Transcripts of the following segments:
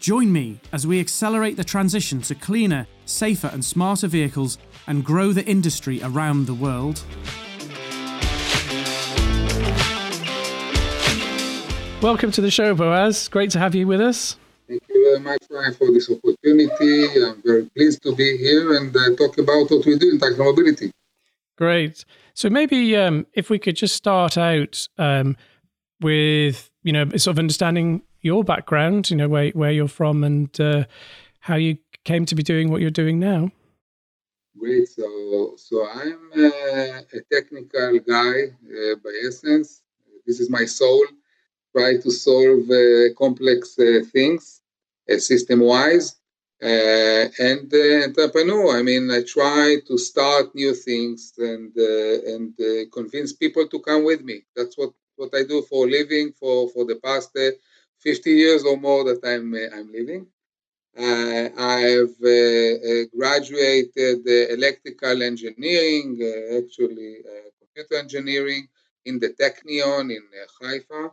Join me as we accelerate the transition to cleaner, safer, and smarter vehicles and grow the industry around the world. Welcome to the show, Boaz. Great to have you with us. Thank you very much, Ryan, for this opportunity. I'm very pleased to be here and uh, talk about what we do in Tactile Mobility. Great. So maybe um, if we could just start out um, with, you know, sort of understanding your background, you know, where, where you're from and uh, how you came to be doing what you're doing now. Great. So, so I'm uh, a technical guy uh, by essence. This is my soul. Try to solve uh, complex uh, things uh, system-wise. and entrepreneur. I mean, I try to start new things and and convince people to come with me. That's what, what I do for a living for, for the past 50 years or more that I'm I'm living. Uh, I've uh, uh, graduated electrical engineering, actually computer engineering in the Technion in Haifa,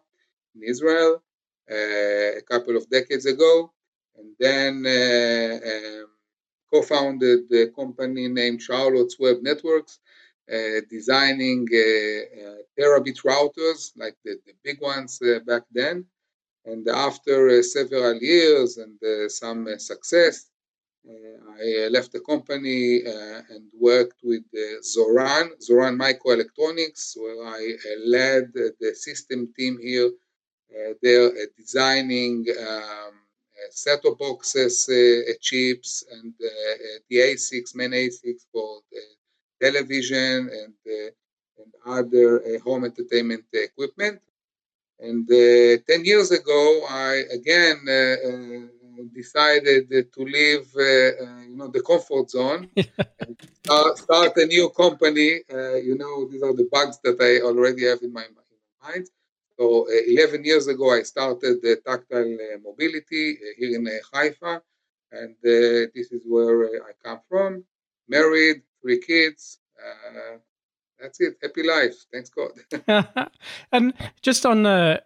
in Israel, a couple of decades ago, and then um, co-founded a company named Charlotte's Web Networks, uh, designing uh, uh, terabit routers like the, the big ones back then. And after uh, several years and uh, some uh, success, uh, I uh, left the company uh, and worked with Zoran, Zoran Microelectronics, where I led the system team here. they're designing um, set-top boxes, chips, and the ASICs, main ASICs for television and, and other home entertainment equipment. And uh, 10 years ago, I again uh, uh, decided to leave, uh, uh, you know, the comfort zone and start, start, a new company. Uh, you know, these are the bugs that I already have in my, mind. So 11 years ago, I started the tactile mobility here in Haifa, and this is where I come from. Married, three kids, uh, that's it. Happy life. Thanks God. and just on, uh,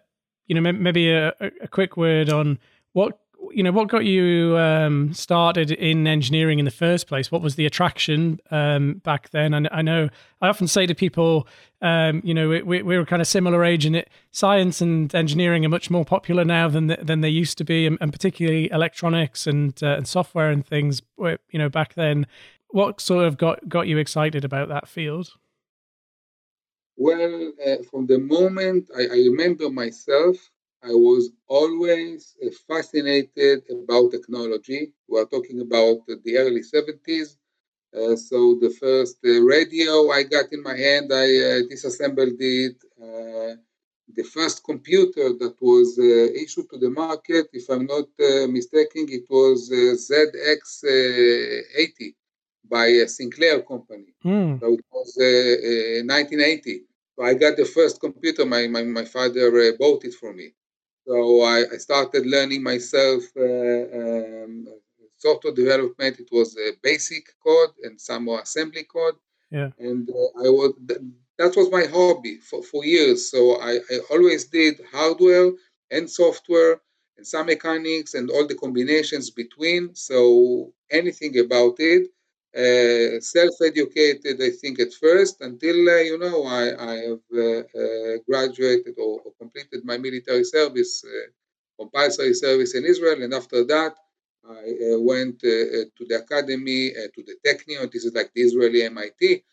you know, maybe a, a, quick word on what you know what got you um, started in engineering in the first place. What was the attraction um, back then? And I know I often say to people, um, you know, we, we were kind of similar age, and it, science and engineering are much more popular now than than they used to be, and, and particularly electronics and uh, and software and things. You know, back then, what sort of got got you excited about that field? Well, uh, from the moment I, I, remember myself, I was always uh, fascinated about technology. We are talking about the early 70s. Uh, so the first uh, radio I got in my hand, I uh, disassembled it. Uh, the first computer that was issued to the market, if I'm not mistaken, it was ZX80 by a Sinclair company. Mm. So it was uh, uh, 1980. So I got the first computer. My my, my father uh, bought it for me. So I, I started learning myself uh, um, software development. It was a basic code and some assembly code. Yeah. And uh, I was that was my hobby for, for years. So I, I always did hardware and software and some mechanics and all the combinations between. So anything about it uh, self-educated, I think, at first until uh, you know I, I have uh, uh graduated or, or, completed my military service, uh, compulsory service in Israel, and after that I uh, went to the academy, to the Technion. This is like the Israeli MIT,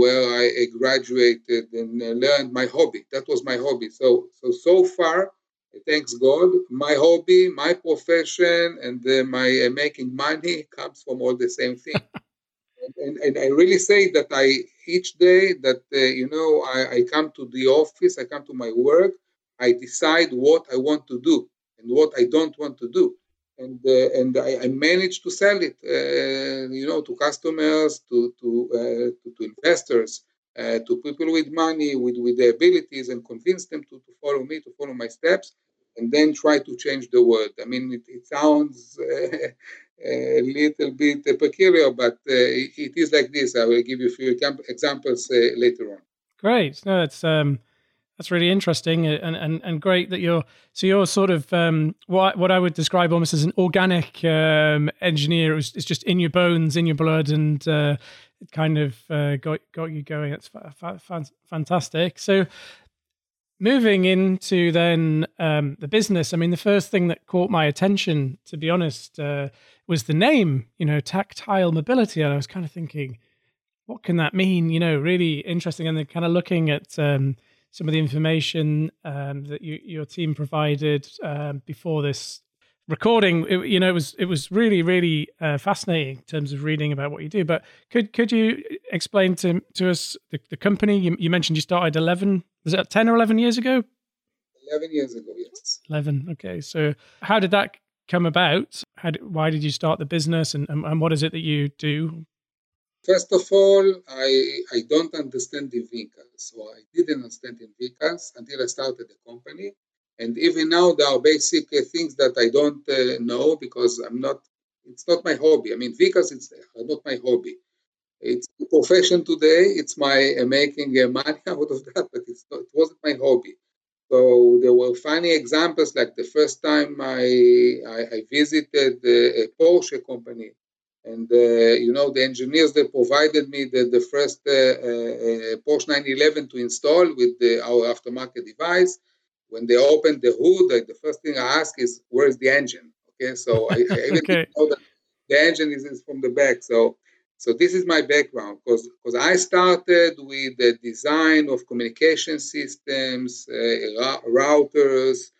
where I graduated and learned my hobby. That was my hobby. So so so far thanks God, my hobby, my profession, and uh, my uh, making money comes from all the same thing. and, and, I really say that I each day that uh, you know I, I come to the office, I come to my work, I decide what I want to do and what I don't want to do. and uh, and I, I, managed to sell it, uh, you know, to customers, to to uh, to, to, investors, to people with money, with with the abilities, and convince them to, to follow me, to follow my steps, and then try to change the world. I mean, it, it sounds a little bit peculiar, but it is like this. I will give you a few examples later on. Great. No, it's um, that's really interesting and, and, and great that you're so you're sort of um, what what I would describe almost as an organic um, engineer. It was, it's just in your bones, in your blood, and uh, it kind of uh, got got you going. It's fa- fa- fantastic. So moving into then um, the business. I mean, the first thing that caught my attention, to be honest, uh, was the name. You know, tactile mobility, and I was kind of thinking, what can that mean? You know, really interesting, and then kind of looking at um, some of the information um, that you, your team provided um, before this recording. It, you know, it was it was really really uh, fascinating in terms of reading about what you do. But could could you explain to to us the, the company? You, you mentioned you started eleven. Was it ten or eleven years ago? Eleven years ago, yes. Eleven. Okay, so how did that come about? How did, why did you start the business, and, and, and what is it that you do? First of all, I, I don't understand the vehicles. So I didn't understand in vehicles until I started the company. And even now, there are basic uh, things that I don't uh, know because I'm not, it's not my hobby. I mean, vehicles, it's not my hobby. It's a profession today. It's my uh, making uh, money out of that, but not, it wasn't my hobby. So there were funny examples, like the first time I, I, I visited uh, a Porsche company and uh, you know the engineers that provided me the, the first uh, uh, Porsche 911 to install with the, our aftermarket device. When they open the hood, the first thing I ask is, "Where's the engine?" Okay, so I, I even okay. know that the engine is, is from the back. So, so this is my background because because I started with the design of communication systems, uh, routers,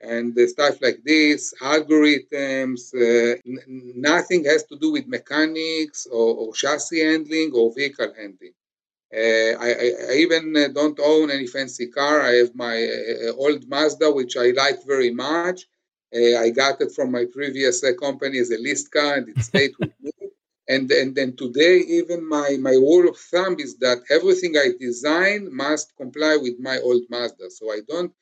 and stuff like this, algorithms, uh, n- nothing has to do with mechanics or, or chassis handling or vehicle handling. Uh, I, I, even uh, don't own any fancy car. I have my uh, old Mazda, which I like very much. Uh, I got it from my previous uh, company as a leased car, and it stayed with me. And, and then today, even my, my rule of thumb is that everything I design must comply with my old Mazda. So I don't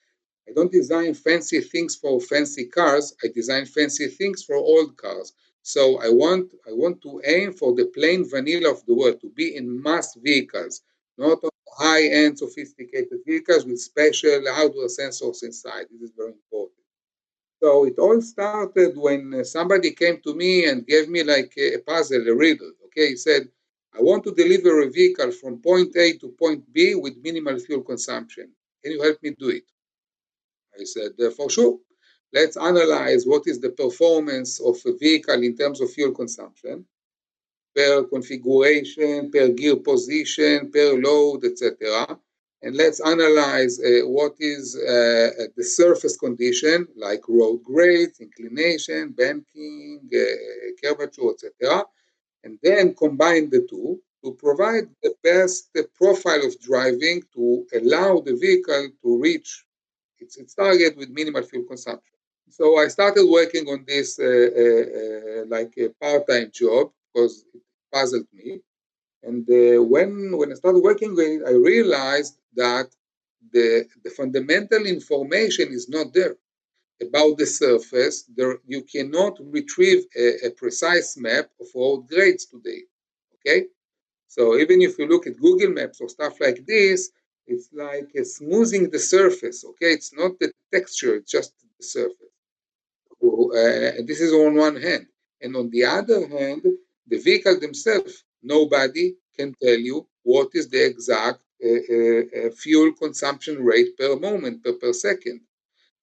I don't design fancy things for fancy cars. I design fancy things for old cars. So I want I want to aim for the plain vanilla of the world to be in mass vehicles, not on high-end sophisticated vehicles with special hardware sensors inside. This is very important. So it all started when uh, somebody came to me and gave me like a puzzle, a riddle. Okay, he said, I want to deliver a vehicle from point A to point B with minimal fuel consumption. Can you help me do it? I said, uh, for sure. Let's analyze what is the performance of a vehicle in terms of fuel consumption per configuration, per gear position, per load, etc. And let's analyze uh, what is uh, the surface condition, like road grade, inclination, banking, uh, curvature, etc. And then combine the two to provide the best profile of driving to allow the vehicle to reach it's, it's target with minimal fuel consumption. So I started working on this uh, uh, uh like a part-time job because it puzzled me. And when when I started working with it, I realized that the the fundamental information is not there about the surface. There you cannot retrieve a, a precise map of road grades today. Okay, so even if you look at Google Maps or stuff like this, it's like smoothing the surface, okay? It's not the texture, it's just the surface. Uh, this is on one hand. And on the other hand, the vehicle themselves, nobody can tell you what is the exact uh, uh, uh, fuel consumption rate per moment, per, per second.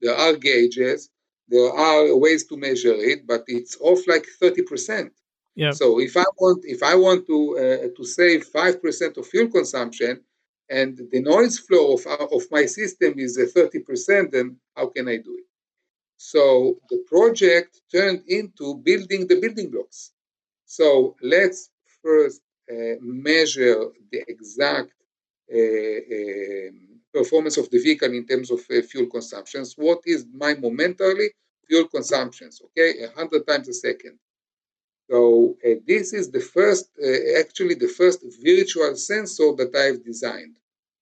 There are gauges, there are ways to measure it, but it's off like 30%. Yeah. So if I want if I want to uh, to save 5% of fuel consumption, and the noise flow of, of my system is 30%, then how can I do it? So the project turned into building the building blocks. So let's first uh, measure the exact uh, uh, performance of the vehicle in terms of uh, fuel consumptions. What is my momentarily fuel consumptions, okay, 100 times a second. So uh, this is the first, uh, actually the first virtual sensor that I've designed,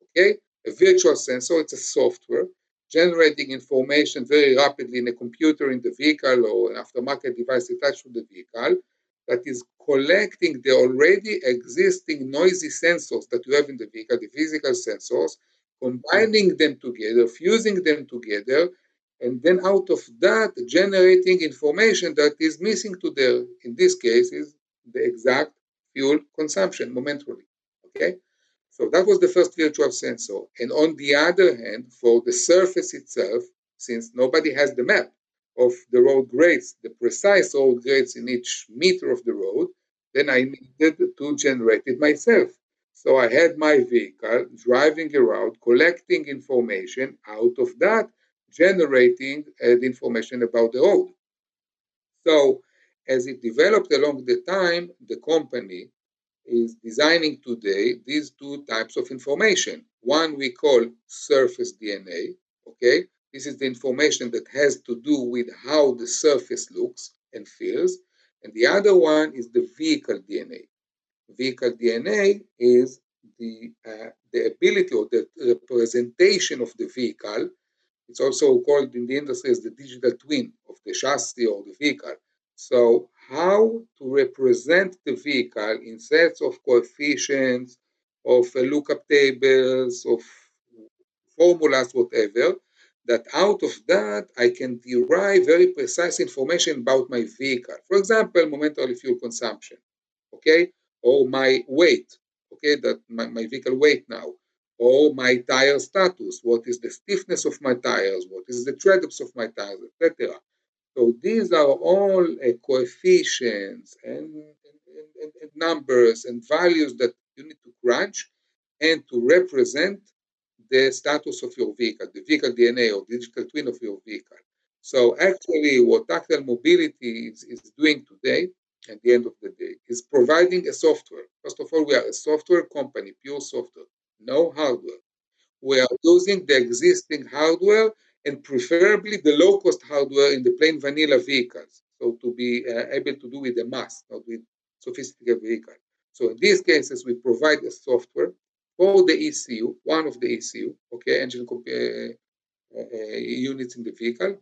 okay? A virtual sensor, it's a software generating information very rapidly in a computer in the vehicle or an aftermarket device attached to the vehicle that is collecting the already existing noisy sensors that you have in the vehicle, the physical sensors, combining them together, fusing them together, and then out of that generating information that is missing to the, in this case, is the exact fuel consumption momentarily. Okay? So that was the first virtual sensor. And on the other hand, for the surface itself, since nobody has the map of the road grades, the precise road grades in each meter of the road, then I needed to generate it myself. So I had my vehicle driving around, collecting information. Out of that, generating uh, the information about the road. So as it developed along the time, the company is designing today these two types of information. One we call surface DNA, okay? This is the information that has to do with how the surface looks and feels. And the other one is the vehicle DNA. Vehicle DNA is the, uh, the ability or the representation of the vehicle it's also called in the industry as the digital twin of the chassis or the vehicle. So, how to represent the vehicle in sets of coefficients, of uh, lookup tables, of formulas, whatever, that out of that I can derive very precise information about my vehicle. For example, momentary fuel consumption, okay, or my weight, okay, that my, my vehicle weight now, or my tire status, what is the stiffness of my tires, what is the tread depth of my tires, etc. So these are all uh, coefficients and, and, and, numbers and values that you need to crunch and to represent the status of your vehicle, the vehicle DNA or digital twin of your vehicle. So actually what Tactile Mobility is, is doing today at the end of the day is providing a software. First of all, we are a software company, pure software no hardware. We are using the existing hardware and preferably the low cost hardware in the plain vanilla vehicles. So to be uh, able to do with the mass, not with sophisticated vehicle. So in these cases, we provide a software for the ECU, one of the ECU, okay, engine uh, uh, units in the vehicle.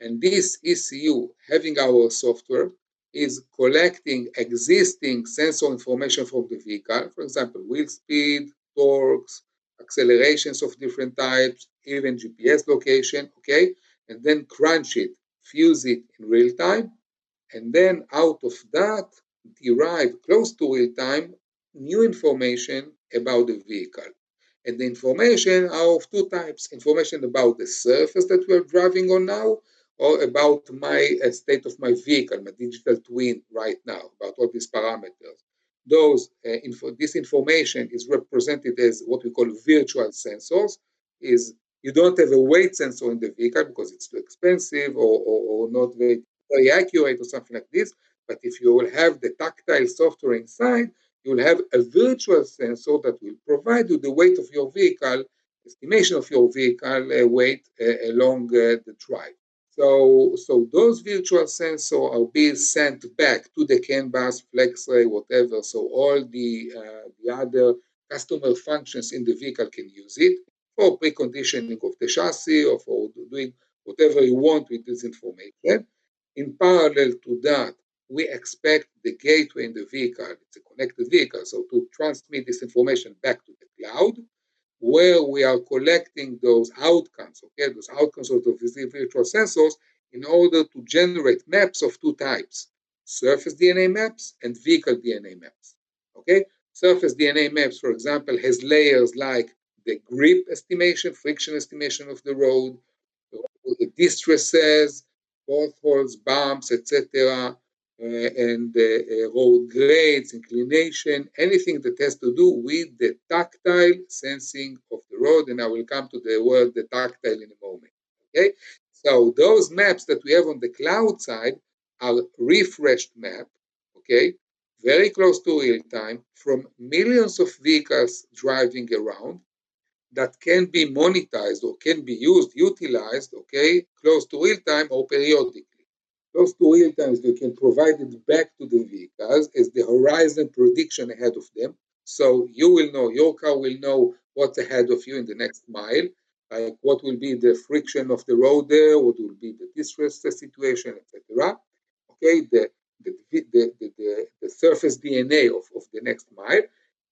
And this ECU, having our software, is collecting existing sensor information from the vehicle, for example, wheel speed, torques, accelerations of different types, even GPS location, okay? And then crunch it, fuse it in real time, and then out of that, derive close to real time new information about the vehicle. And the information are of two types information about the surface that we're driving on now, or about my uh, state of my vehicle, my digital twin right now, about all these parameters. Those uh, info, this information is represented as what we call virtual sensors. Is you don't have a weight sensor in the vehicle because it's too expensive or, or, or not very, very accurate or something like this. But if you will have the tactile software inside, you will have a virtual sensor that will provide you the weight of your vehicle, estimation of your vehicle uh, weight uh, along uh, the drive. So, so those virtual sensors are being sent back to the CAN bus, FlexRay, whatever. So all the, uh, the other customer functions in the vehicle can use it for preconditioning of the chassis or for doing whatever you want with this information. In parallel to that, we expect the gateway in the vehicle, it's a connected vehicle, so to transmit this information back to the cloud where we are collecting those outcomes, okay, those outcomes of the virtual sensors in order to generate maps of two types, surface DNA maps and vehicle DNA maps, okay? Surface DNA maps, for example, has layers like the grip estimation, friction estimation of the road, the distresses, potholes, bumps, etc., and uh, road grades, inclination, anything that has to do with the tactile sensing of the road. And I will come to the word the tactile in a moment. Okay, so those maps that we have on the cloud side are refreshed map. Okay, very close to real time from millions of vehicles driving around. that can be monetized or can be used, utilized, okay, close to real time or periodically. Close to real time, you can provide it back to the vehicles as the horizon prediction ahead of them. So you will know, your car will know what's ahead of you in the next mile, like what will be the friction of the road there, what will be the distress situation, etc. Okay, the the, the, the, the, surface DNA of, of the next mile.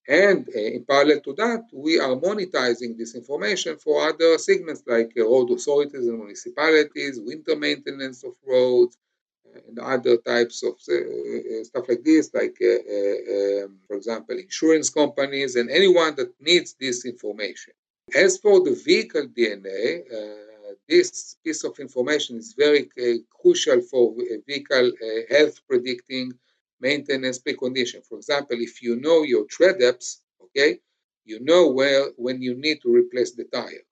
And uh, in parallel to that, we are monetizing this information for other segments like uh, road authorities and municipalities, winter maintenance of roads, and other types of uh, uh, stuff like this, like, um, for example, insurance companies and anyone that needs this information. As for the vehicle DNA, this piece of information is very uh, crucial for vehicle uh, health predicting maintenance precondition. For example, if you know your tread depths, okay, you know where when you need to replace the tire,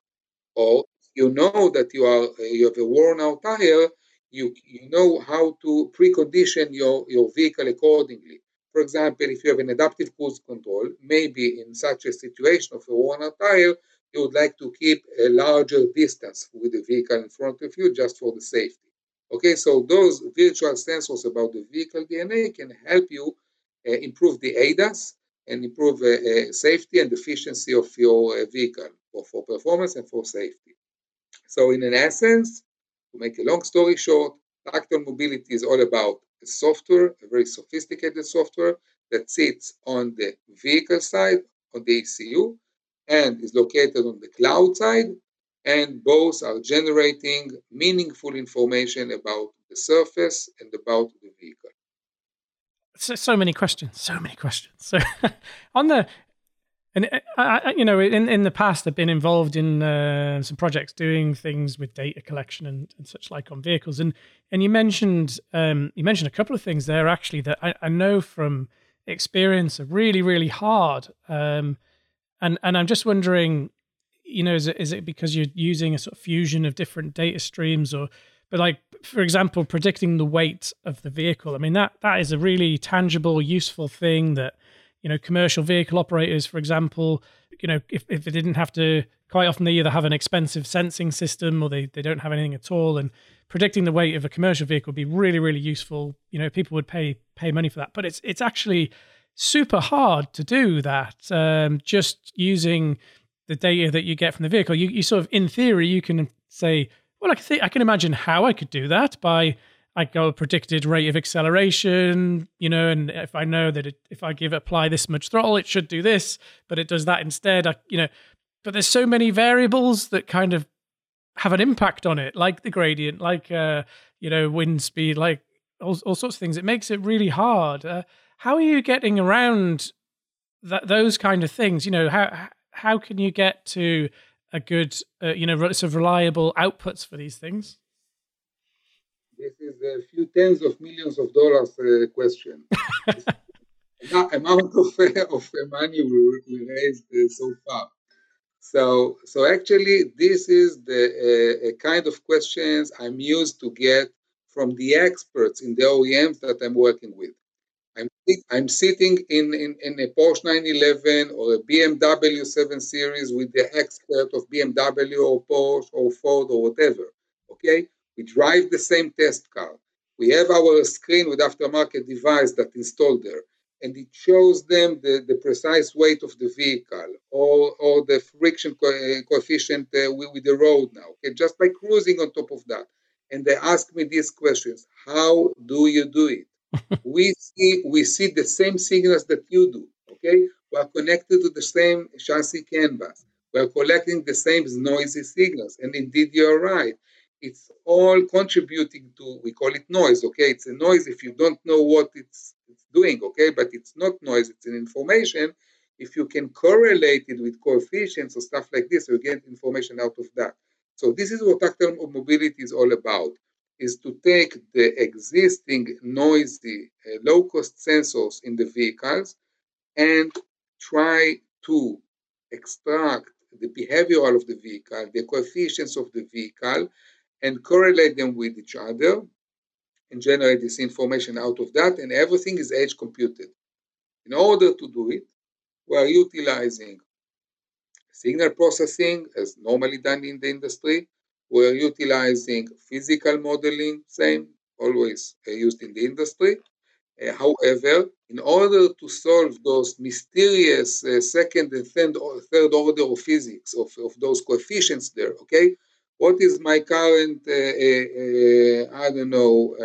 or you know that you are uh, you have a worn out tire, you you know how to precondition your your vehicle accordingly. For example, if you have an adaptive cruise control, maybe in such a situation of a worn out tire, you would like to keep a larger distance with the vehicle in front of you just for the safety. Okay, so those virtual sensors about the vehicle DNA can help you uh, improve the ADAS and improve uh, uh, safety and efficiency of your uh, vehicle for, for performance and for safety. So in an essence, to make a long story short, Tactile Mobility is all about a software, a very sophisticated software that sits on the vehicle side, on the ECU, and is located on the cloud side, and both are generating meaningful information about the surface and about the vehicle. So, so many questions, so many questions. So, on the and uh, I, you know, in in the past, I've been involved in uh, some projects doing things with data collection and, and such like on vehicles. And and you mentioned um, you mentioned a couple of things there actually that I, I know from experience are really really hard. Um, and and I'm just wondering, you know, is it is it because you're using a sort of fusion of different data streams, or but like for example, predicting the weight of the vehicle? I mean that that is a really tangible, useful thing that you know commercial vehicle operators, for example, you know, if if they didn't have to quite often they either have an expensive sensing system or they, they don't have anything at all. And predicting the weight of a commercial vehicle would be really really useful. You know people would pay pay money for that. But it's it's actually super hard to do that um, just using the data that you get from the vehicle. You, you sort of, in theory, you can say, well, I can, th- I can imagine how I could do that by I go a predicted rate of acceleration, you know, and if I know that it, if I give apply this much throttle, it should do this, but it does that instead. I, you know, but there's so many variables that kind of have an impact on it, like the gradient, like uh, you know, wind speed, like all, all sorts of things. It makes it really hard. Uh, how are you getting around that those kind of things? You know, how how can you get to a good, uh, you know, sort of reliable outputs for these things? This is a few tens of millions of dollars uh, question. the amount of, of money we, we raised uh, so far. So, so actually, this is the uh, kind of questions I'm used to get from the experts in the OEMs that I'm working with. I'm, I'm sitting in, in, in a Porsche 911 or a BMW 7 Series with the expert of BMW or Porsche or Ford or whatever. Okay? We drive the same test car. We have our screen with aftermarket device that installed there, and it shows them the, the precise weight of the vehicle or, or the friction co- uh, coefficient uh, with, with the road now. Okay? Just by cruising on top of that. And they ask me these questions How do you do it? we see we see the same signals that you do. Okay, we are connected to the same chassis CAN bus. We are collecting the same noisy signals, and indeed you're right. It's all contributing to we call it noise. Okay, it's a noise if you don't know what it's, it's doing. Okay, but it's not noise; it's an information. If you can correlate it with coefficients or stuff like this, you get information out of that. So this is what tactile mobility is all about is to take the existing noisy uh, low-cost sensors in the vehicles and try to extract the behavioral of the vehicle, the coefficients of the vehicle, and correlate them with each other and generate this information out of that, and everything is edge computed. In order to do it, we are utilizing Signal processing, as normally done in the industry, we're utilizing physical modeling, same, always uh, used in the industry. Uh, however, in order to solve those mysterious uh, second and third, third order of physics of, of those coefficients there, okay, what is my current, uh, uh, uh I don't know,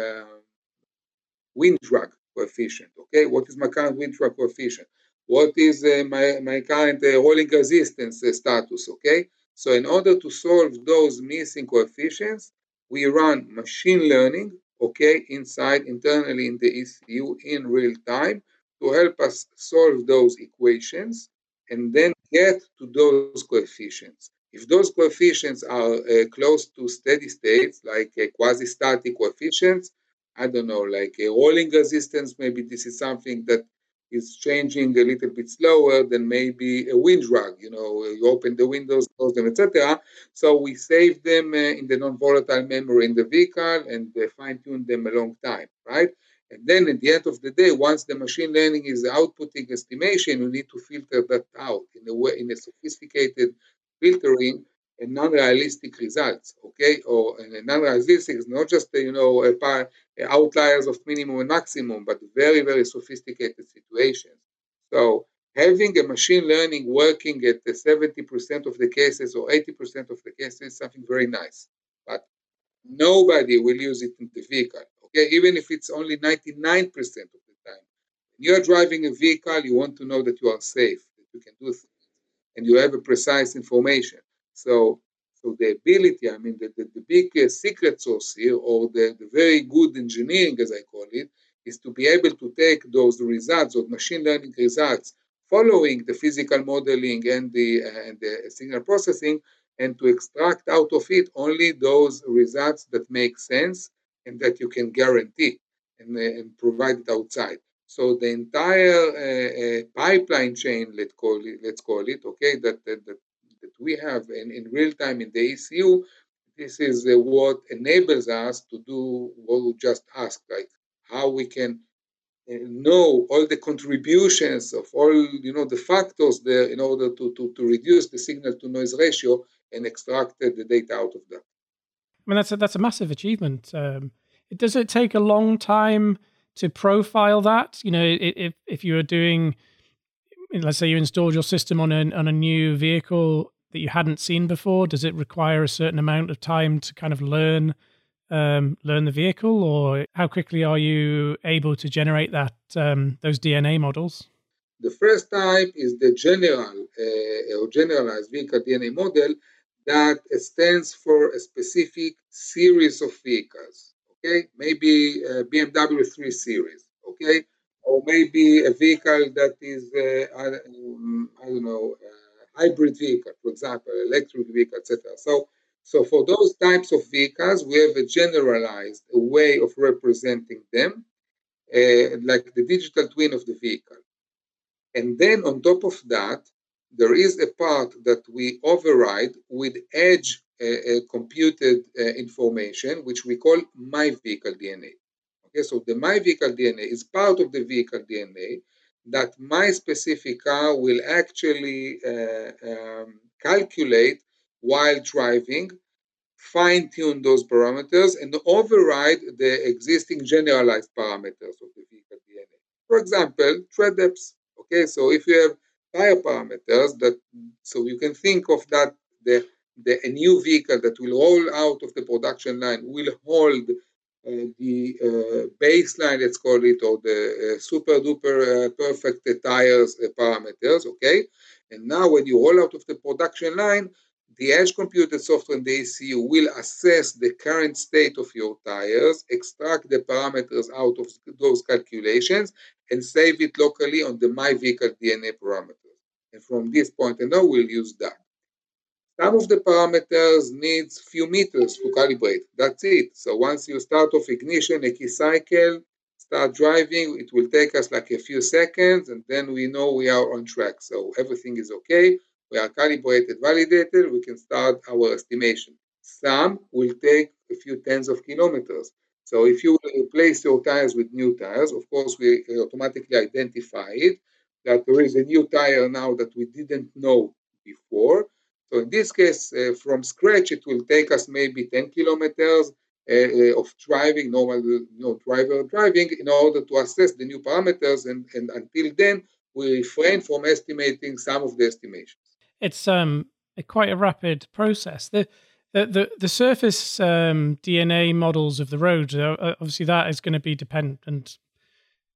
wind drag coefficient, okay? What is my current wind drag coefficient? What is my, my current rolling resistance status, okay? So in order to solve those missing coefficients, we run machine learning okay, inside internally in the ECU in real time to help us solve those equations and then get to those coefficients. If those coefficients are uh, close to steady states, like uh, quasi-static coefficients, I don't know, like a rolling resistance, maybe this is something that is changing a little bit slower than maybe a wind drag. You know, you open the windows, close them, etc. So we save them uh, in the non-volatile memory in the vehicle and uh, fine-tune them a long time, right? And then at the end of the day, once the machine learning is outputting estimation, you need to filter that out in a way, in a sophisticated filtering and non-realistic results, okay? Or non-realistic is not just, you know, a par, outliers of minimum and maximum, but very, very sophisticated situations. So having a machine learning working at the 70% of the cases or 80% of the cases is something very nice. But nobody will use it in the vehicle, okay? Even if it's only 99% of the time. When you're driving a vehicle, you want to know that you are safe, that you can do things, and you have a precise information. So so the ability, I mean, the, the, the big uh, secret sauce here, or the, the very good engineering, as I call it, is to be able to take those results, those machine learning results, following the physical modeling and the, uh, and the signal processing, and to extract out of it only those results that make sense and that you can guarantee and, uh, and provide it outside. So the entire uh, uh pipeline chain, let's call it, let's call it, okay, that, that, that that we have in, in real time in the ECU, this is uh, what enables us to do what we just asked, like how we can know all the contributions of all you know the factors there in order to, to, to reduce the signal to noise ratio and extract the data out of that. I mean that's a, that's a massive achievement. Um, it does it take a long time to profile that? You know, if if you are doing, let's say you installed your system on a on a new vehicle that you hadn't seen before? Does it require a certain amount of time to kind of learn um, learn the vehicle, or how quickly are you able to generate that um, those DNA models? The first type is the general uh, or generalized vehicle DNA model that stands for a specific series of vehicles. Okay, maybe BMW 3 Series. Okay, or maybe a vehicle that is uh, I, um, I, don't know. Uh, hybrid vehicle, for example, electric vehicle, etc. So, so for those types of vehicles, we have a generalized way of representing them, uh, like the digital twin of the vehicle. And then on top of that, there is a part that we override with edge computed uh, information, which we call my vehicle DNA. Okay, so the my vehicle DNA is part of the vehicle DNA, that my specific car will actually uh, um, calculate while driving, fine tune those parameters, and override the existing generalized parameters of the vehicle DNA. For example, tread depths. Okay, so if you have tire parameters that, so you can think of that the, the a new vehicle that will roll out of the production line will hold uh, the uh, baseline, let's call it, or the uh, super duper perfect tires parameters, okay? And now when you roll out of the production line, the edge computed software in the ECU will assess the current state of your tires, extract the parameters out of those calculations, and save it locally on the My Vehicle DNA parameters. And from this point now, we'll use that. Some of the parameters needs few meters to calibrate. That's it. So once you start off ignition, a key cycle, start driving, it will take us like a few seconds, and then we know we are on track. So everything is okay. We are calibrated, validated. We can start our estimation. Some will take a few tens of kilometers. So if you replace your tires with new tires, of course, we automatically identify it that there is a new tire now that we didn't know before. So in this case, uh, from scratch, it will take us maybe 10 kilometers uh, uh, of driving, normal you know, driver driving, in order to assess the new parameters. And, and until then, we refrain from estimating some of the estimations. It's um a, quite a rapid process. The the the, the surface um, DNA models of the road, uh, obviously, that is going to be dependent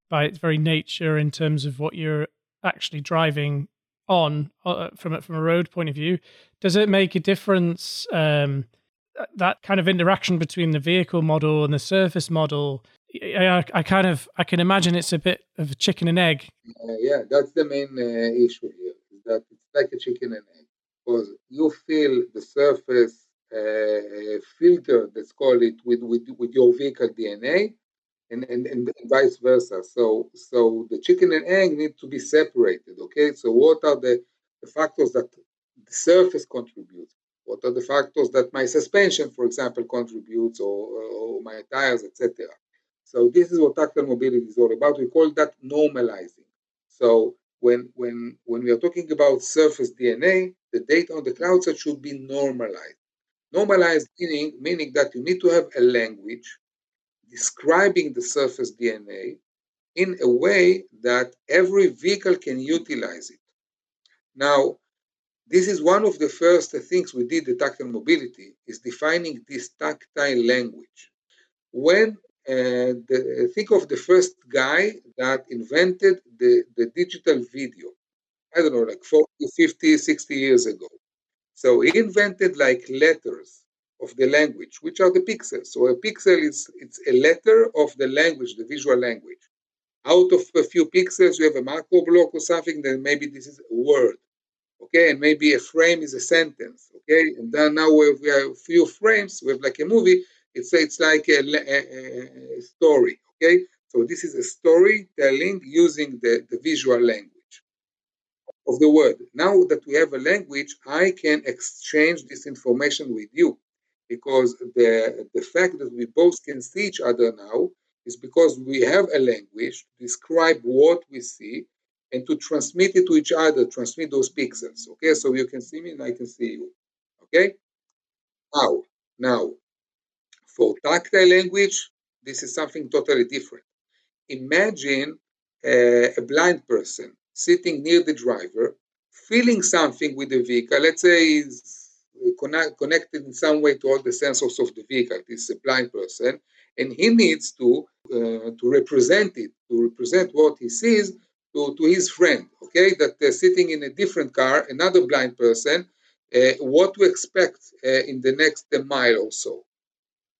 by its very nature in terms of what you're actually driving on uh, from a, from a road point of view. Does it make a difference? Um, that kind of interaction between the vehicle model and the surface model. I, I kind of I can imagine it's a bit of a chicken and egg. Uh, yeah, that's the main uh, issue here. That it's like a chicken and egg because you fill the surface uh, filter, let's call it, with, with with your vehicle DNA, and, and, and vice versa. So so the chicken and egg need to be separated. Okay, so what are the, the factors that the surface contributes? What are the factors that my suspension, for example, contributes, or, or my tires, etc. So this is what tactile mobility is all about. We call that normalizing. So when when when we are talking about surface DNA, the data on the cloud set should be normalized. Normalized meaning meaning that you need to have a language describing the surface DNA in a way that every vehicle can utilize it. Now, this is one of the first things we did at tactile mobility is defining this tactile language. When uh, the, think of the first guy that invented the, the digital video. I don't know, like 40, 50, 60 years ago. So he invented like letters of the language, which are the pixels. So a pixel is it's a letter of the language, the visual language. Out of a few pixels, you have a macro block or something, then maybe this is a word. Okay, and maybe a frame is a sentence. Okay, and then now we have, we have a few frames, we have like a movie, it's, it's like a, a, a story. Okay, so this is a storytelling using the, the visual language of the word. Now that we have a language, I can exchange this information with you because the, the fact that we both can see each other now is because we have a language to describe what we see and to transmit it to each other, transmit those pixels. Okay, so you can see me and I can see you. Okay? Now, now, for tactile language, this is something totally different. Imagine uh, a blind person sitting near the driver, feeling something with the vehicle. Let's say connect, connected in some way to all the sensors of the vehicle. This is a blind person, and he needs to uh, to represent it, to represent what he sees to, to his friend. Okay, that uh, sitting in a different car, another blind person, uh, what to expect uh, in the next mile or so.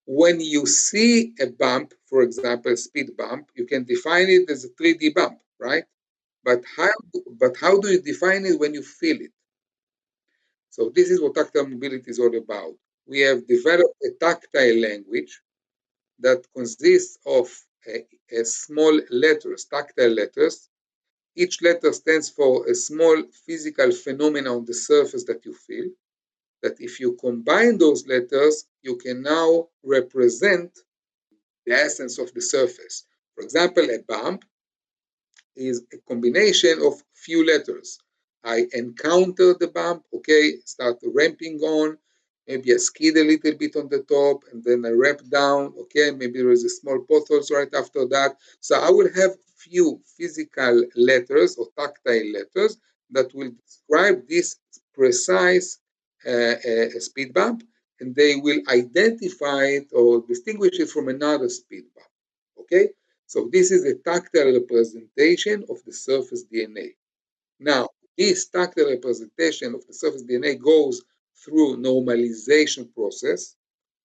When you see a bump, for example, a speed bump, you can define it as a 3D bump, right? But how, but how do you define it when you feel it? So this is what tactile mobility is all about. We have developed a tactile language that consists of a, a small letters, tactile letters. Each letter stands for a small physical phenomenon on the surface that you feel. That if you combine those letters, you can now represent the essence of the surface. For example, a bump is a combination of few letters. I encounter the bump, okay, start ramping on, maybe I skid a little bit on the top and then I ramp down, okay, maybe there is a small pothole right after that. So I will have few physical letters or tactile letters that will describe this precise uh, uh, speed bump and they will identify it or distinguish it from another speed bump, okay? So this is a tactile representation of the surface DNA. Now, this tactile representation of the surface DNA goes through normalization process.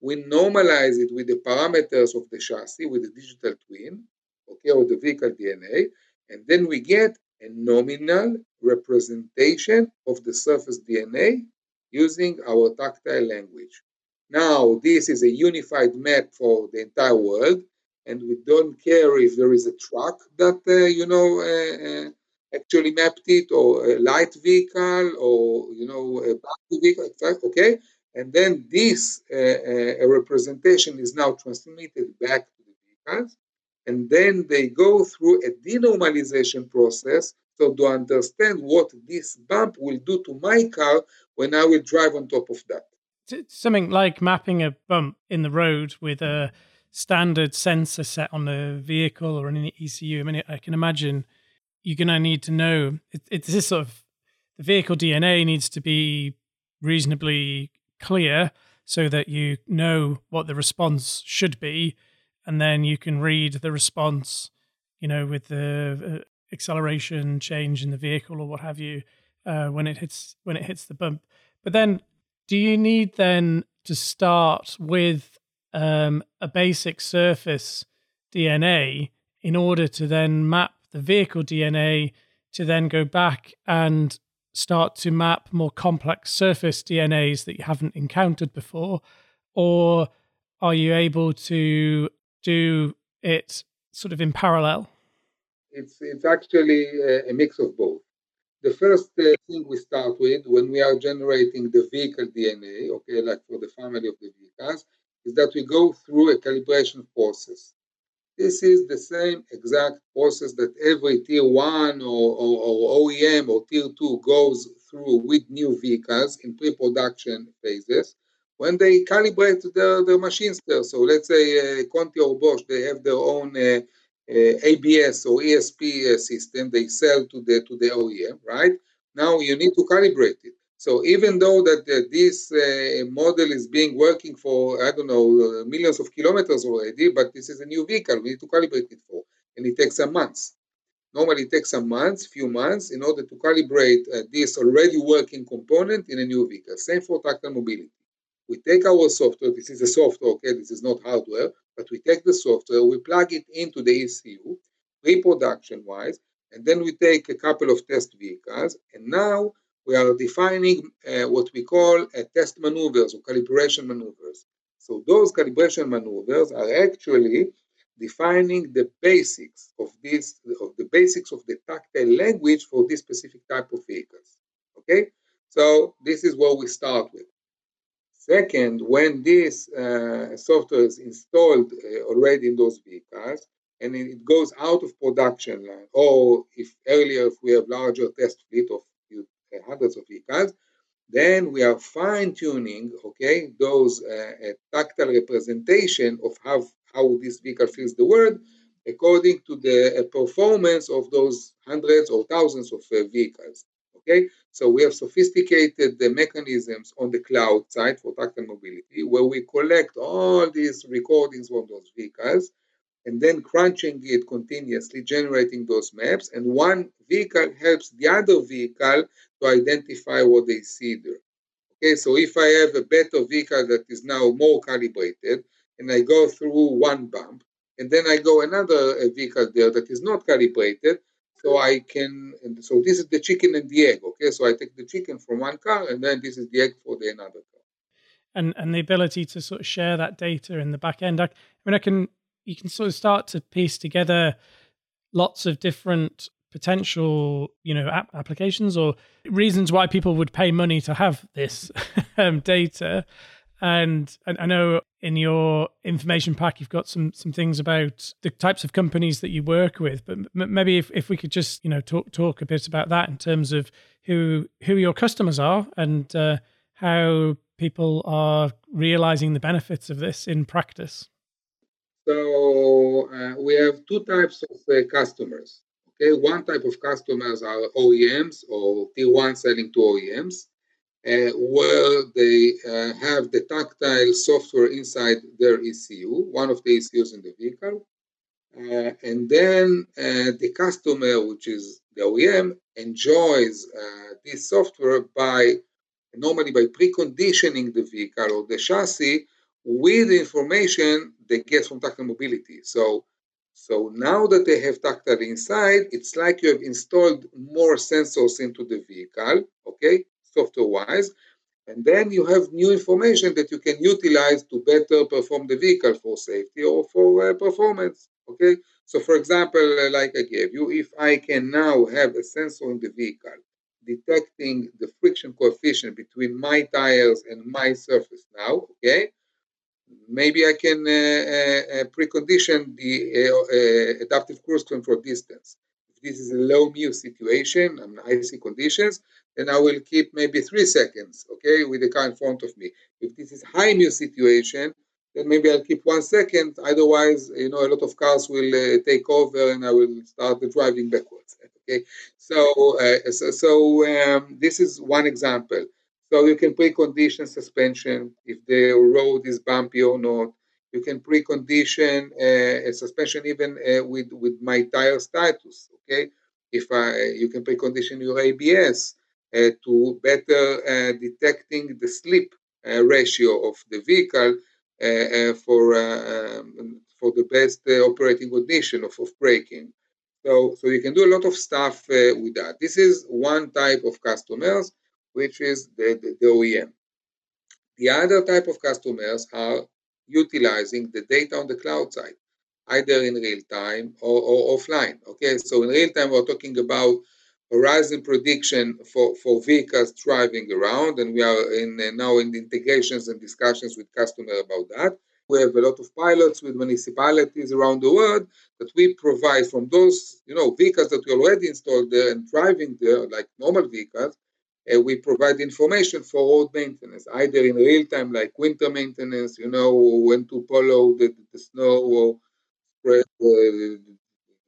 We normalize it with the parameters of the chassis, with the digital twin, okay, or the vehicle DNA, and then we get a nominal representation of the surface DNA using our tactile language. Now, this is a unified map for the entire world, and we don't care if there is a truck that uh, you know uh, uh, actually mapped it or a light vehicle or you know a battery vehicle okay and then this uh, uh, representation is now transmitted back to the vehicles and then they go through a denormalization process So to understand what this bump will do to my car when I will drive on top of that. It's Something like mapping a bump in the road with a standard sensor set on the vehicle or an ECU. I mean, I can imagine you're going to need to know it, it's this sort of the vehicle DNA needs to be reasonably clear so that you know what the response should be and then you can read the response you know with the uh, acceleration change in the vehicle or what have you uh, when it hits when it hits the bump. But then do you need then to start with um, a basic surface dna in order to then map the vehicle dna to then go back and start to map more complex surface DNAs that you haven't encountered before? Or are you able to do it sort of in parallel? It's, it's actually a, a mix of both. The first uh, thing we start with when we are generating the vehicle DNA, okay, like for the family of the vehicles, is that we go through a calibration process. This is the same exact process that every tier one or, or, or OEM or tier two goes through with new vehicles in pre-production phases when they calibrate their, their machines there. So let's say uh, Conti or Bosch, they have their own uh, uh, ABS or ESP uh, system they sell to the to the OEM, right? Now you need to calibrate it. So even though that uh, this uh, model is being working for I don't know uh, millions of kilometers already, but this is a new vehicle, we need to calibrate it for, and it takes some months. Normally, it takes some months, few months, in order to calibrate uh, this already working component in a new vehicle. Same for tactile mobility. We take our software. This is a software, okay? This is not hardware, but we take the software, we plug it into the ECU, pre-production wise, and then we take a couple of test vehicles, and now we are defining uh, what we call test maneuvers or calibration maneuvers. So those calibration maneuvers are actually defining the basics of this, of the basics of the tactile language for this specific type of vehicles. Okay, so this is what we start with. Second, when this uh, software is installed uh, already in those vehicles and it goes out of production or if earlier if we have larger test fleet of hundreds of vehicles. Then we are fine tuning, okay, those uh, tactile representation of how, how this vehicle feels the world according to the uh, performance of those hundreds or thousands of uh, vehicles. Okay, so we have sophisticated the mechanisms on the cloud side for tactile mobility where we collect all these recordings from those vehicles and then crunching it continuously, generating those maps. And one vehicle helps the other vehicle to identify what they see there. Okay, so if I have a better vehicle that is now more calibrated, and I go through one bump, and then I go another uh, vehicle there that is not calibrated, so I can, and so this is the chicken and the egg, okay? So I take the chicken from one car, and then this is the egg for the another car. And and the ability to sort of share that data in the back end. I, I mean, I can you can sort of start to piece together lots of different potential you know app applications or reasons why people would pay money to have this um, data. And, and i know in your information pack you've got some some things about the types of companies that you work with but m- maybe if, if we could just you know talk talk a bit about that in terms of who who your customers are and uh, how people are realizing the benefits of this in practice so uh, we have two types of uh, customers. Okay, one type of customers are OEMs or T1 selling to OEMs, uh, where they uh, have the tactile software inside their ECU, one of the ECUs in the vehicle. Uh, and then uh, the customer, which is the OEM, enjoys this software by normally by preconditioning the vehicle or the chassis with the information they get from tactile mobility. So, so now that they have tactile inside, it's like you have installed more sensors into the vehicle, okay, software-wise, and then you have new information that you can utilize to better perform the vehicle for safety or for uh, performance, okay? So for example, uh, like I gave you, if I can now have a sensor in the vehicle detecting the friction coefficient between my tires and my surface now, okay? Maybe I can uh, uh, uh precondition the adaptive cruise control distance. If this is a low mu situation and icy conditions, then I will keep maybe three seconds, okay, with the car in front of me. If this is high mu situation, then maybe I'll keep one second. Otherwise, you know, a lot of cars will uh, take over and I will start driving backwards. Okay, so uh, so, so um, this is one example. So you can precondition suspension if the road is bumpy or not. You can precondition uh, a suspension even uh, with with my tire status. Okay, if I you can precondition your ABS uh, to better uh, detecting the slip uh, ratio of the vehicle for um, for the best operating condition of, of braking. So, so you can do a lot of stuff with that. This is one type of customers, which is the, the, the OEM. The other type of customers are utilizing the data on the cloud side, either in real time or, or offline. Okay, so in real time, we're talking about horizon prediction for, for vehicles driving around, and we are in uh, now in integrations and discussions with customers about that. We have a lot of pilots with municipalities around the world that we provide from those, you know, vehicles that we already installed there and driving there, like normal vehicles, uh, we provide information for road maintenance, either in real time, like winter maintenance, you know, when to follow the, the snow or spread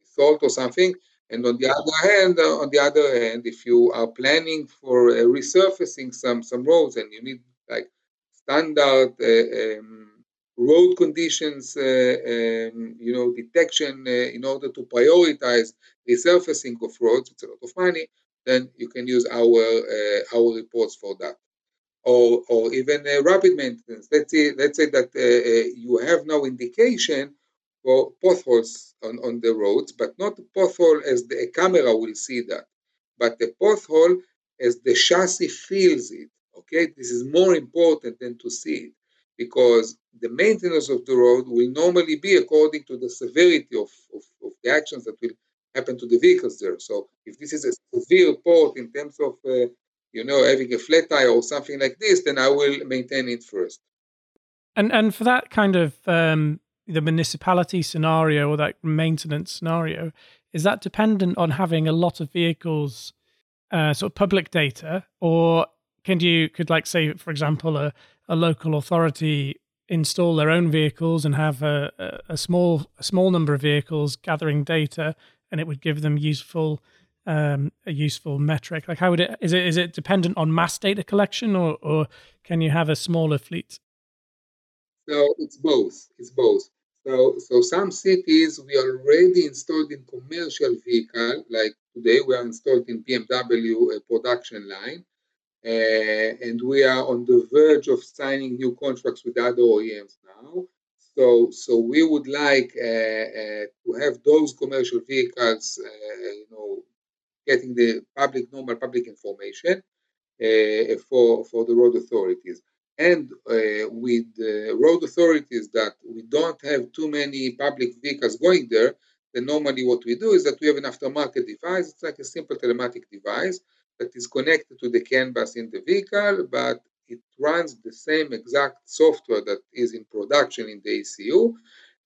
salt or something. And on the other hand, uh, on the other hand, if you are planning for uh, resurfacing some some roads and you need like standard uh, um, road conditions, uh, um, you know, detection in order to prioritize resurfacing of roads, it's a lot of money then you can use our uh, our reports for that. Or, or even uh, rapid maintenance. Let's say let's say that uh, you have no indication for potholes on, on the roads, but not pothole as the camera will see that, but the pothole as the chassis feels it. Okay, this is more important than to see it because the maintenance of the road will normally be according to the severity of, of, of the actions that will happen to the vehicles there. So if this is a severe port in terms of, uh, you know, having a flat tire or something like this, then I will maintain it first. And and for that kind of um, the municipality scenario or that maintenance scenario, is that dependent on having a lot of vehicles, uh, sort of public data, or can you could like say for example a, a local authority install their own vehicles and have a, a, a small a small number of vehicles gathering data and it would give them useful um, a useful metric? Like how would it is it is it dependent on mass data collection or or can you have a smaller fleet? So it's both. It's both. So so some cities we already installed in commercial vehicle, like today we are installed in BMW production line. Uh, and we are on the verge of signing new contracts with other OEMs now. So, so we would like uh, uh, to have those commercial vehicles, uh, you know, getting the public normal public information for for the road authorities. And with the road authorities that we don't have too many public vehicles going there, then normally what we do is that we have an aftermarket device. It's like a simple telematic device that is connected to the CAN bus in the vehicle, but it runs the same exact software that is in production in the ECU.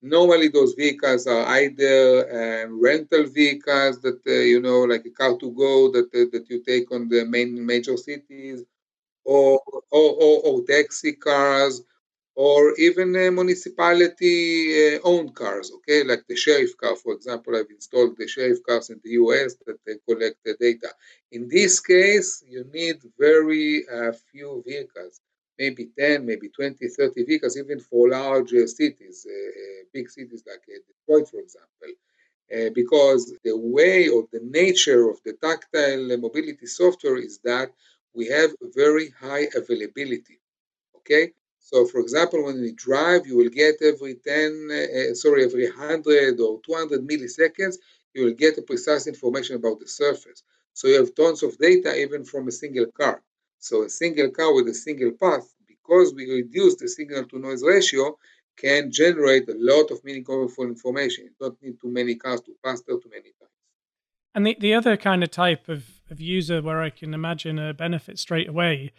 Normally, those vehicles are either um, rental vehicles that uh, you know, like a car2go that uh, that you take on the main major cities, or or, or, or taxi cars, or even municipality uh, owned cars, okay, like the sheriff car, for example. I've installed the sheriff cars in the US that they collect the data. In this case, you need very uh, few vehicles, maybe 10, maybe 20, 30 vehicles, even for large uh, cities, uh, uh, big cities like Detroit, for example. because the way or the nature of the tactile mobility software is that we have very high availability. Okay, so, for example, when we drive, you will get every 10, uh, sorry, every 100 or 200 milliseconds, you will get a precise information about the surface. So you have tons of data even from a single car. So a single car with a single path, because we reduce the signal to noise ratio, can generate a lot of meaningful information. You don't need too many cars to pass there too many times. And the, the other kind of type of, of user where I can imagine a benefit straight away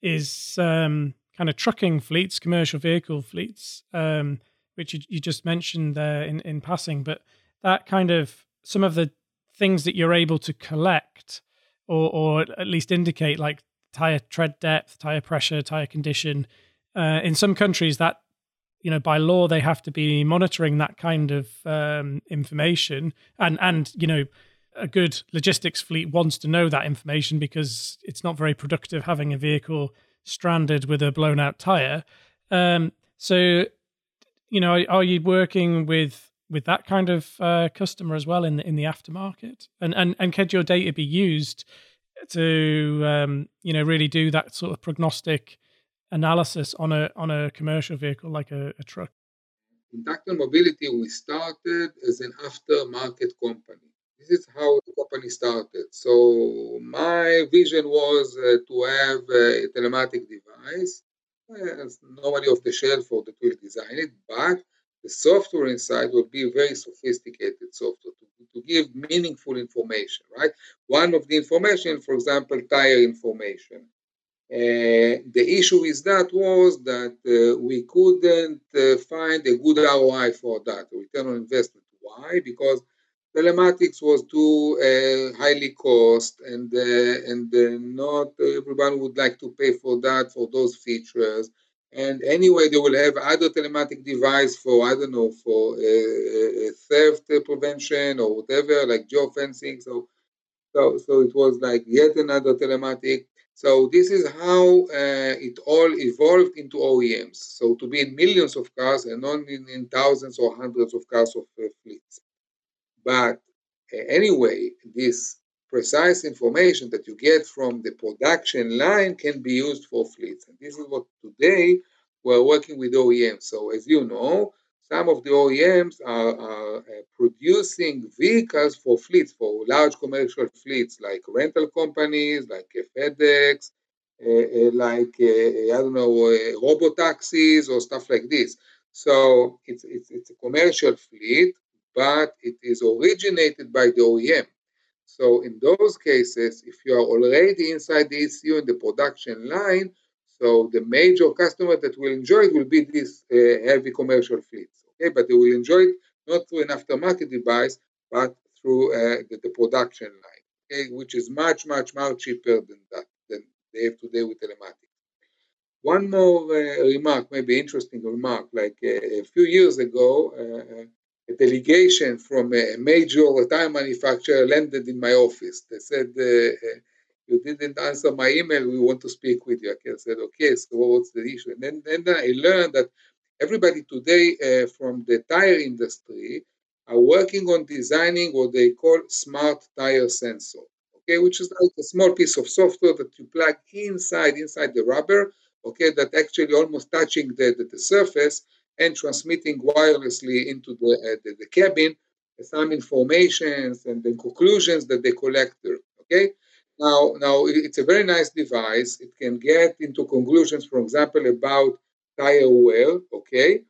is um, kind of trucking fleets, commercial vehicle fleets, um, which you, you, just mentioned there in, in passing. But that kind of some of the things that you're able to collect or, or at least indicate like tire tread depth, tire pressure, tire condition. Uh, in some countries, that you know by law they have to be monitoring that kind of um, information, and and you know a good logistics fleet wants to know that information because it's not very productive having a vehicle stranded with a blown out tire. Um, so, you know, are, are you working with with that kind of uh, customer as well in the in the aftermarket? And and and could your data be used to um, you know really do that sort of prognostic analysis on a on a commercial vehicle like a, a truck? In Mobility, we started as an aftermarket company. This is how the company started. So my vision was uh, to have a telematic device, uh, normally off the shelf or that will design it, but the software inside will be very sophisticated software to, to give meaningful information, right? One of the information, for example, tire information. Uh, the issue with that was that uh, we couldn't uh, find a good ROI for that, return on investment. Why? Because telematics was too uh, highly cost, and uh, and uh, not everyone would like to pay for that for those features and anyway, they will have other telematic device for, I don't know, for uh, theft prevention or whatever, like geofencing. So, so, so it was like yet another telematic. So this is how uh, it all evolved into OEMs. So to be in millions of cars and not in, in thousands or hundreds of cars of uh, fleets. But uh, anyway, this precise information that you get from the production line can be used for fleets. And this is what today we're working with OEMs. So as you know, some of the OEMs are, are uh, producing vehicles for fleets, for large commercial fleets like rental companies, like uh, FedEx, uh, like, uh, I don't know, uh, taxis or stuff like this. So it's, it's, it's a commercial fleet, but it is originated by the OEM. So in those cases, if you are already inside the ECU in the production line, so the major customer that will enjoy it will be these uh, heavy commercial fleets. Okay, but they will enjoy it not through an aftermarket device, but through uh, the, the, production line, okay, which is much, much, much cheaper than that than they have today with telematics. One more uh, remark, maybe interesting remark, like uh, a few years ago, uh, a delegation from a major tire manufacturer landed in my office. They said, uh, uh, you didn't answer my email, we want to speak with you. I said, okay, so what's the issue? And then, then I learned that everybody today uh, from the tire industry are working on designing what they call smart tire sensor, okay, which is like a small piece of software that you plug inside, inside the rubber, okay, that actually almost touching the, the, the surface and transmitting wirelessly into the, uh, the, the, cabin some informations and the conclusions that they collect there. Okay. Now, now it's a very nice device. It can get into conclusions, for example, about tire wear. Okay,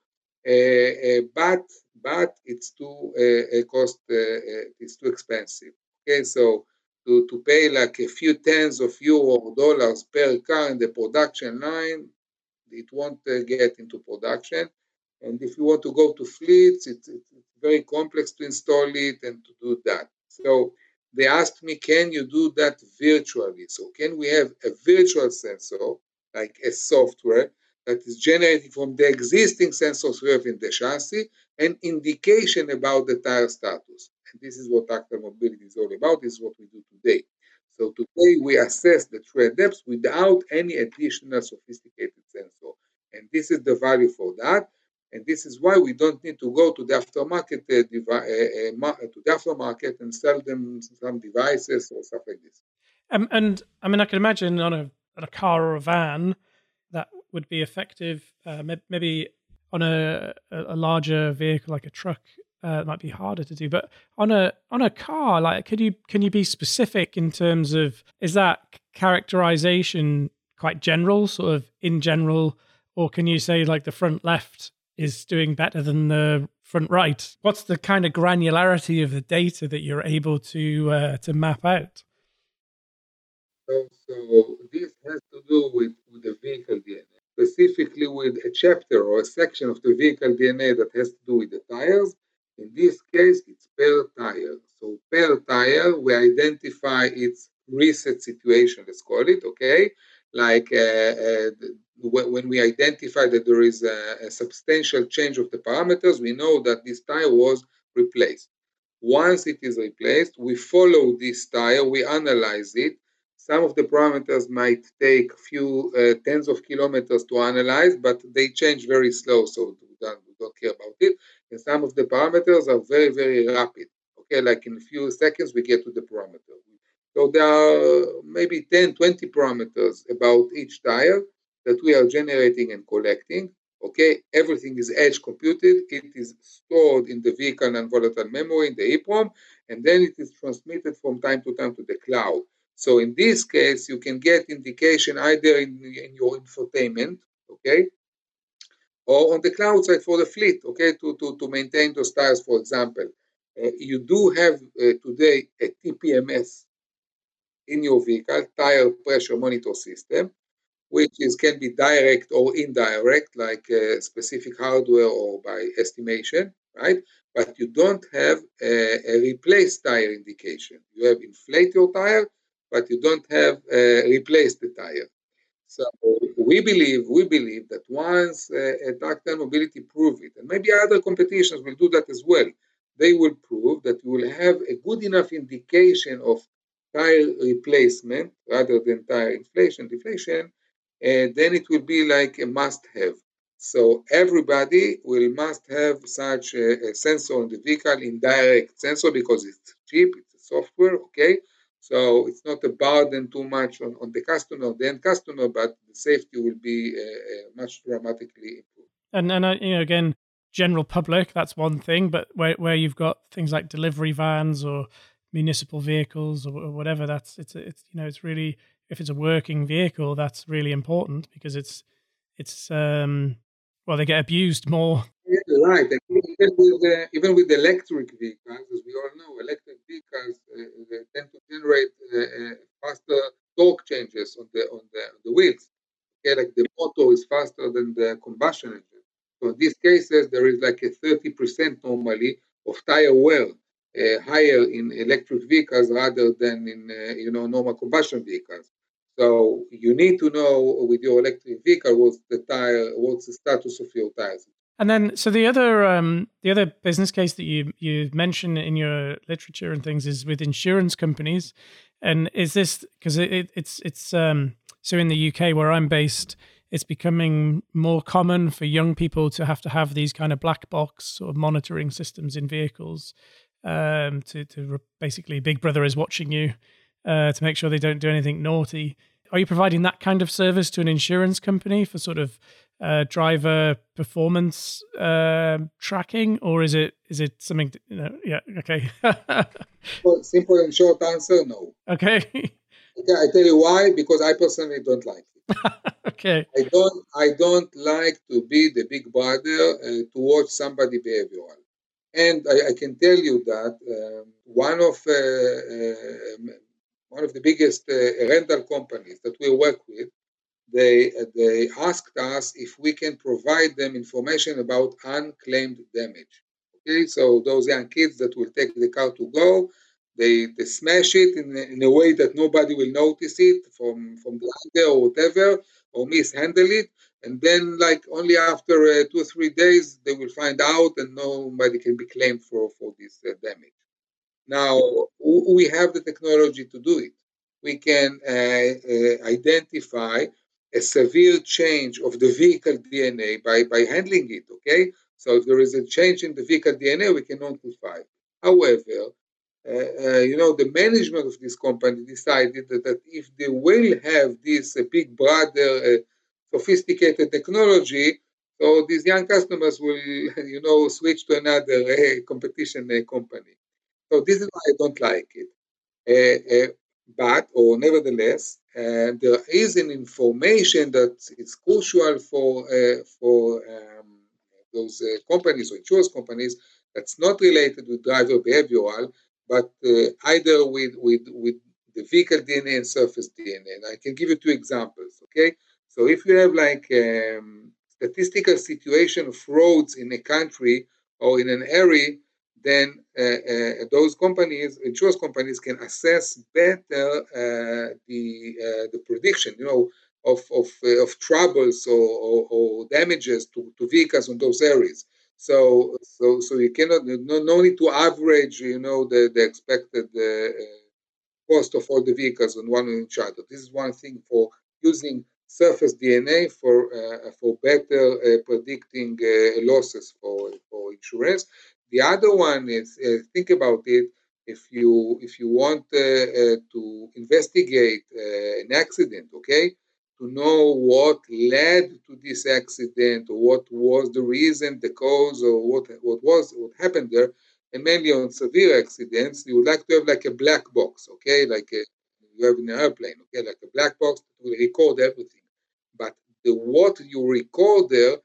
uh, uh, but but it's too uh, cost. Uh, uh, it's too expensive. Okay, so to, to pay like a few tens of euro or dollars per car in the production line, it won't uh, get into production. And if you want to go to fleets, it's, it's very complex to install it and to do that. So they asked me, can you do that virtually? So can we have a virtual sensor, like a software, that is generating from the existing sensors we have in the chassis, an indication about the tire status. And this is what Tactile Mobility is all about. This is what we do today. So today we assess the tread depth without any additional sophisticated sensor. And this is the value for that. And this is why we don't need to go to the aftermarket uh, devi- uh, uh, to the aftermarket and sell them some devices or stuff like this. Um, and I mean, I can imagine on a on a car or a van that would be effective. Uh, maybe on a, a larger vehicle like a truck, uh, it might be harder to do. But on a on a car, like, could you can you be specific in terms of is that characterization quite general, sort of in general, or can you say like the front left is doing better than the front right? What's the kind of granularity of the data that you're able to uh, to map out? So, so this has to do with, with the vehicle DNA, specifically with a chapter or a section of the vehicle DNA that has to do with the tires. In this case, it's per tire. So per tire, we identify its reset situation, let's call it, okay? Like uh, uh, when we identify that there is a, a, substantial change of the parameters, we know that this tire was replaced. Once it is replaced, we follow this tire, we analyze it. Some of the parameters might take a few uh, tens of kilometers to analyze, but they change very slow, so we don't, we don't care about it. And some of the parameters are very, very rapid. Okay, like in a few seconds, we get to the parameter. So there are maybe 10, 20 parameters about each tire that we are generating and collecting. Okay, everything is edge computed. It is stored in the vehicle non-volatile memory in the EEPROM, and then it is transmitted from time to time to the cloud. So in this case, you can get indication either in, in your infotainment, okay, or on the cloud side for the fleet, okay, to, to, to maintain those tires, for example. Uh, you do have uh, today a TPMS in your vehicle, tire pressure monitor system, which is can be direct or indirect, like uh, specific hardware or by estimation, right? But you don't have a, a replace tire indication. You have inflate your tire, but you don't have uh, replace the tire. So we believe we believe that once uh, tactile mobility prove it, and maybe other competitions will do that as well, they will prove that you will have a good enough indication of tire replacement rather than tire inflation deflation, then it will be like a must-have. So everybody will must have such a, a, sensor on the vehicle, indirect sensor, because it's cheap, it's software, okay? So it's not a burden too much on, on the customer, the end customer, but the safety will be uh, uh, much dramatically improved. And and uh, you know again, general public, that's one thing, but where where you've got things like delivery vans or municipal vehicles or, or whatever, that's it's it's you know it's really if it's a working vehicle, that's really important because it's it's um well they get abused more. Yeah, right. even with the, even with electric vehicles, as we all know, electric vehicles uh, tend to generate uh, uh, faster torque changes on the on the on the wheels. Okay, like the motor is faster than the combustion engine. So in these cases, there is like a 30% normally of tire wear uh, higher in electric vehicles rather than in uh, you know normal combustion vehicles. So you need to know with your electric vehicle what's the tire, what's the status of your tires. And then, so the other um, the other business case that you you mention in your literature and things is with insurance companies. And is this because it, it, it's it's um, so in the UK where I'm based, it's becoming more common for young people to have to have these kind of black box of monitoring systems in vehicles um, to to basically Big Brother is watching you uh, to make sure they don't do anything naughty. Are you providing that kind of service to an insurance company for sort of uh, driver performance uh, tracking, or is it is it something? To, you know, yeah, okay. well, simple and short answer: no. Okay. okay. I tell you why. Because I personally don't like it. okay. I don't. I don't like to be the big brother uh, to watch somebody behavioral. And I, I can tell you that um, one of uh, uh, one of the biggest uh, rental companies that we work with, they they asked us if we can provide them information about unclaimed damage. Okay, so those young kids that will take the car to go, they, they smash it in in a way that nobody will notice it from from the under or whatever, or mishandle it, and then like only after uh, two or three days they will find out and nobody can be claimed for for this uh, damage. Now, we have the technology to do it. We can uh, uh, identify a severe change of the vehicle DNA by, by handling it, okay? So if there is a change in the vehicle DNA, we can notify. However, uh, uh, you know, the management of this company decided that, that if they will have this uh, big brother uh, sophisticated technology, so these young customers will, you know, switch to another competition company. So this is why I don't like it. Uh, uh, but, or nevertheless, uh, there is an information that is crucial for for um, those companies or insurance companies that's not related with driver behavioral, but either with with with the vehicle DNA and surface DNA. And I can give you two examples. Okay, so if you have like um, statistical situation of roads in a country or in an area then uh, uh, those companies, insurance companies, can assess better uh, the the prediction, you know, of of, of troubles or, or, or, damages to, to vehicles on those areas. So so so you cannot no, no need to average, you know, the the expected cost of all the vehicles on one each other. This is one thing for using surface DNA for uh, for better uh, predicting uh, losses for for insurance. The other one is uh, think about it. If you if you want uh, uh, to investigate an accident, okay, to know what led to this accident or what was the reason, the cause, or what what was what happened there, and mainly on severe accidents, you would like to have like a black box, okay, like a, you have in an airplane, okay, like a black box that will record everything. But the what you record there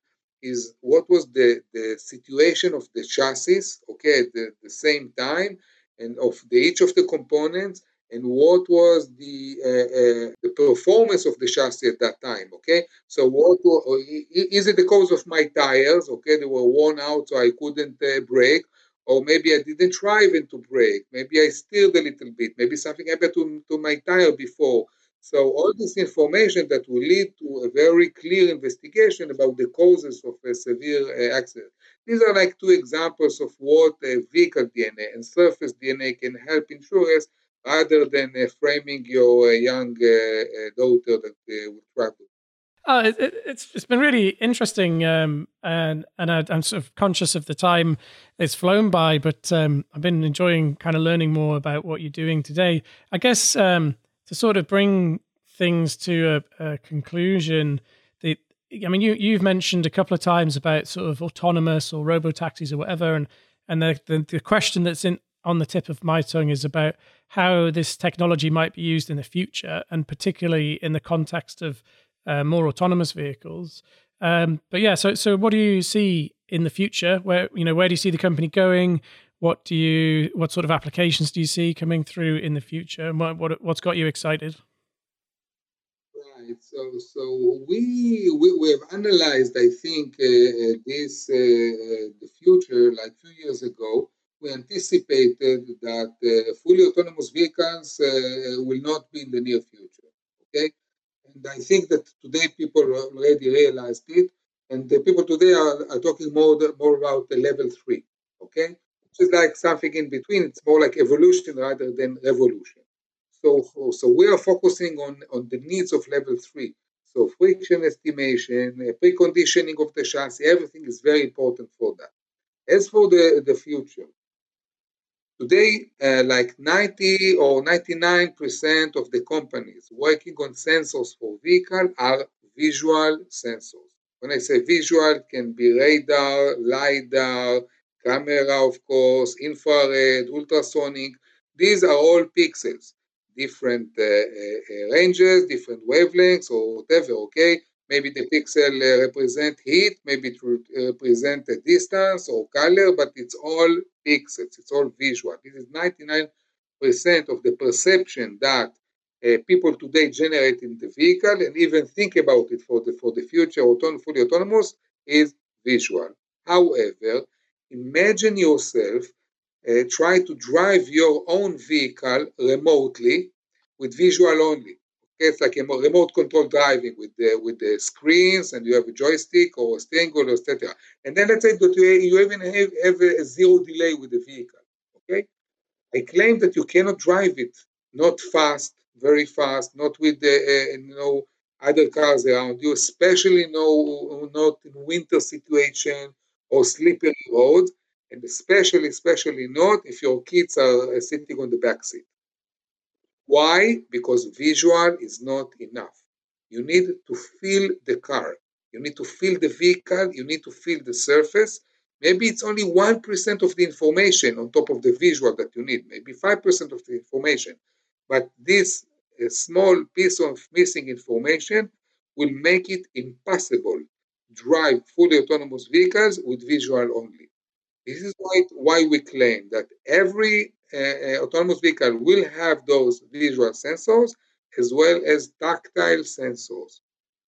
is what was the, the situation of the chassis, okay, at the, the same time, and of the, each of the components, and what was the uh, uh, the performance of the chassis at that time, okay? So what is it the cause of my tires, okay? They were worn out, so I couldn't uh, brake, or maybe I didn't drive even to brake, maybe I steered a little bit, maybe something happened to, to my tire before, so all this information that will lead to a very clear investigation about the causes of a severe uh, accident. These are like two examples of what a vehicle DNA and surface DNA can help insurers rather than uh, framing your uh, young uh, uh, daughter that uh, will travel. Oh, it, it's it's been really interesting, um, and and I, am sort of conscious of the time it's flown by, but um, I've been enjoying kind of learning more about what you're doing today. I guess um, to sort of bring things to a, a conclusion, the I mean, you you've mentioned a couple of times about sort of autonomous or robo taxis or whatever, and and the, the, the question that's in on the tip of my tongue is about how this technology might be used in the future, and particularly in the context of uh, more autonomous vehicles. Um, but yeah, so so what do you see in the future? Where you know where do you see the company going? What do you what sort of applications do you see coming through in the future? And what, what what's got you excited? Right so so we we, we have analyzed i think uh, uh this uh, uh, the future like few years ago. We anticipated that uh, fully autonomous vehicles uh, will not be in the near future okay? And i think that today people already realized it and the people today are, are talking more more about the level three okay is like something in between. It's more like evolution rather than revolution. So, so we are focusing on, on the needs of level three. So friction estimation, preconditioning of the chassis, everything is very important for that. As for the, the future, today, uh, like 90 or 99% of the companies working on sensors for vehicle are visual sensors. When I say visual, it can be radar, LiDAR, camera, of course, infrared, ultrasonic. These are all pixels, different uh, uh, ranges, different wavelengths, or whatever, okay? Maybe the pixel uh, represent heat, maybe it represent a distance or color, but it's all pixels, it's all visual. This is 99% of the perception that uh, people today generate in the vehicle and even think about it for the for the future auton- fully autonomous is visual. However, imagine yourself uh, try to drive your own vehicle remotely with visual only. It's like a remote control driving with the with the screens and you have a joystick or a steering wheel, etc. And then let's say that you, you even have, have a zero delay with the vehicle. Okay, I claim that you cannot drive it not fast, very fast, not with the uh, you know other cars around you, especially no not in winter situation or slippery roads, and especially, especially not if your kids are uh, sitting on the back seat. Why? Because visual is not enough. You need to feel the car. You need to feel the vehicle. You need to feel the surface. Maybe it's only 1% of the information on top of the visual that you need, maybe 5% of the information. But this small piece of missing information will make it impossible drive fully autonomous vehicles with visual only. This is why, why we claim that every uh, uh, autonomous vehicle will have those visual sensors as well as tactile sensors.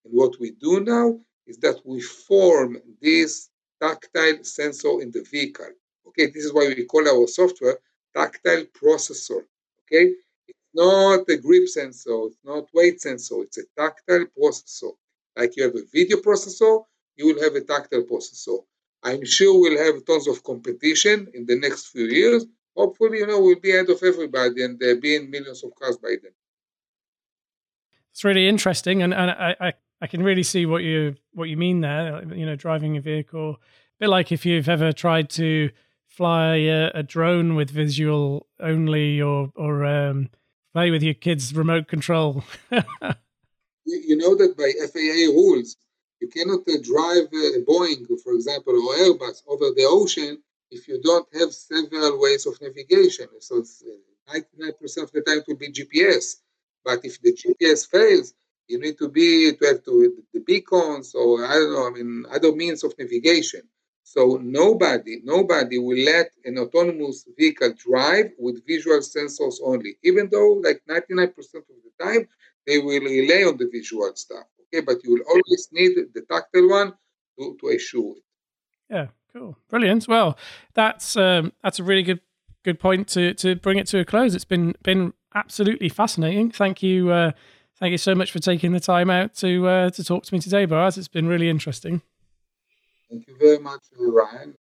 And what we do now is that we form this tactile sensor in the vehicle. Okay, this is why we call our software tactile processor. Okay, it's not a grip sensor, it's not weight sensor, it's a tactile processor. Like you have a video processor, you will have a tactile processor. I'm sure we'll have tons of competition in the next few years. Hopefully, you know, we'll be ahead of everybody and there be in millions of cars by then. It's really interesting, and, and I, I, I can really see what you what you mean there. You know, driving a vehicle, a bit like if you've ever tried to fly a, a drone with visual only, or or um, play with your kids' remote control. you know that by FAA rules, you cannot uh, drive a Boeing, for example, or Airbus over the ocean if you don't have several ways of navigation. So it's, uh, 99% of the time it will be GPS. But if the GPS fails, you need to be to have to the beacons or I don't know, I mean other means of navigation. So nobody, nobody will let an autonomous vehicle drive with visual sensors only, even though like 99% of the time they will rely on the visual stuff. Okay, but you will always need the tactile one to, to assure it. Yeah, cool, brilliant. Well, that's um, that's a really good good point to to bring it to a close. It's been been absolutely fascinating. Thank you, uh, thank you so much for taking the time out to uh, to talk to me today, Boaz. It's been really interesting. Thank you very much, Ryan.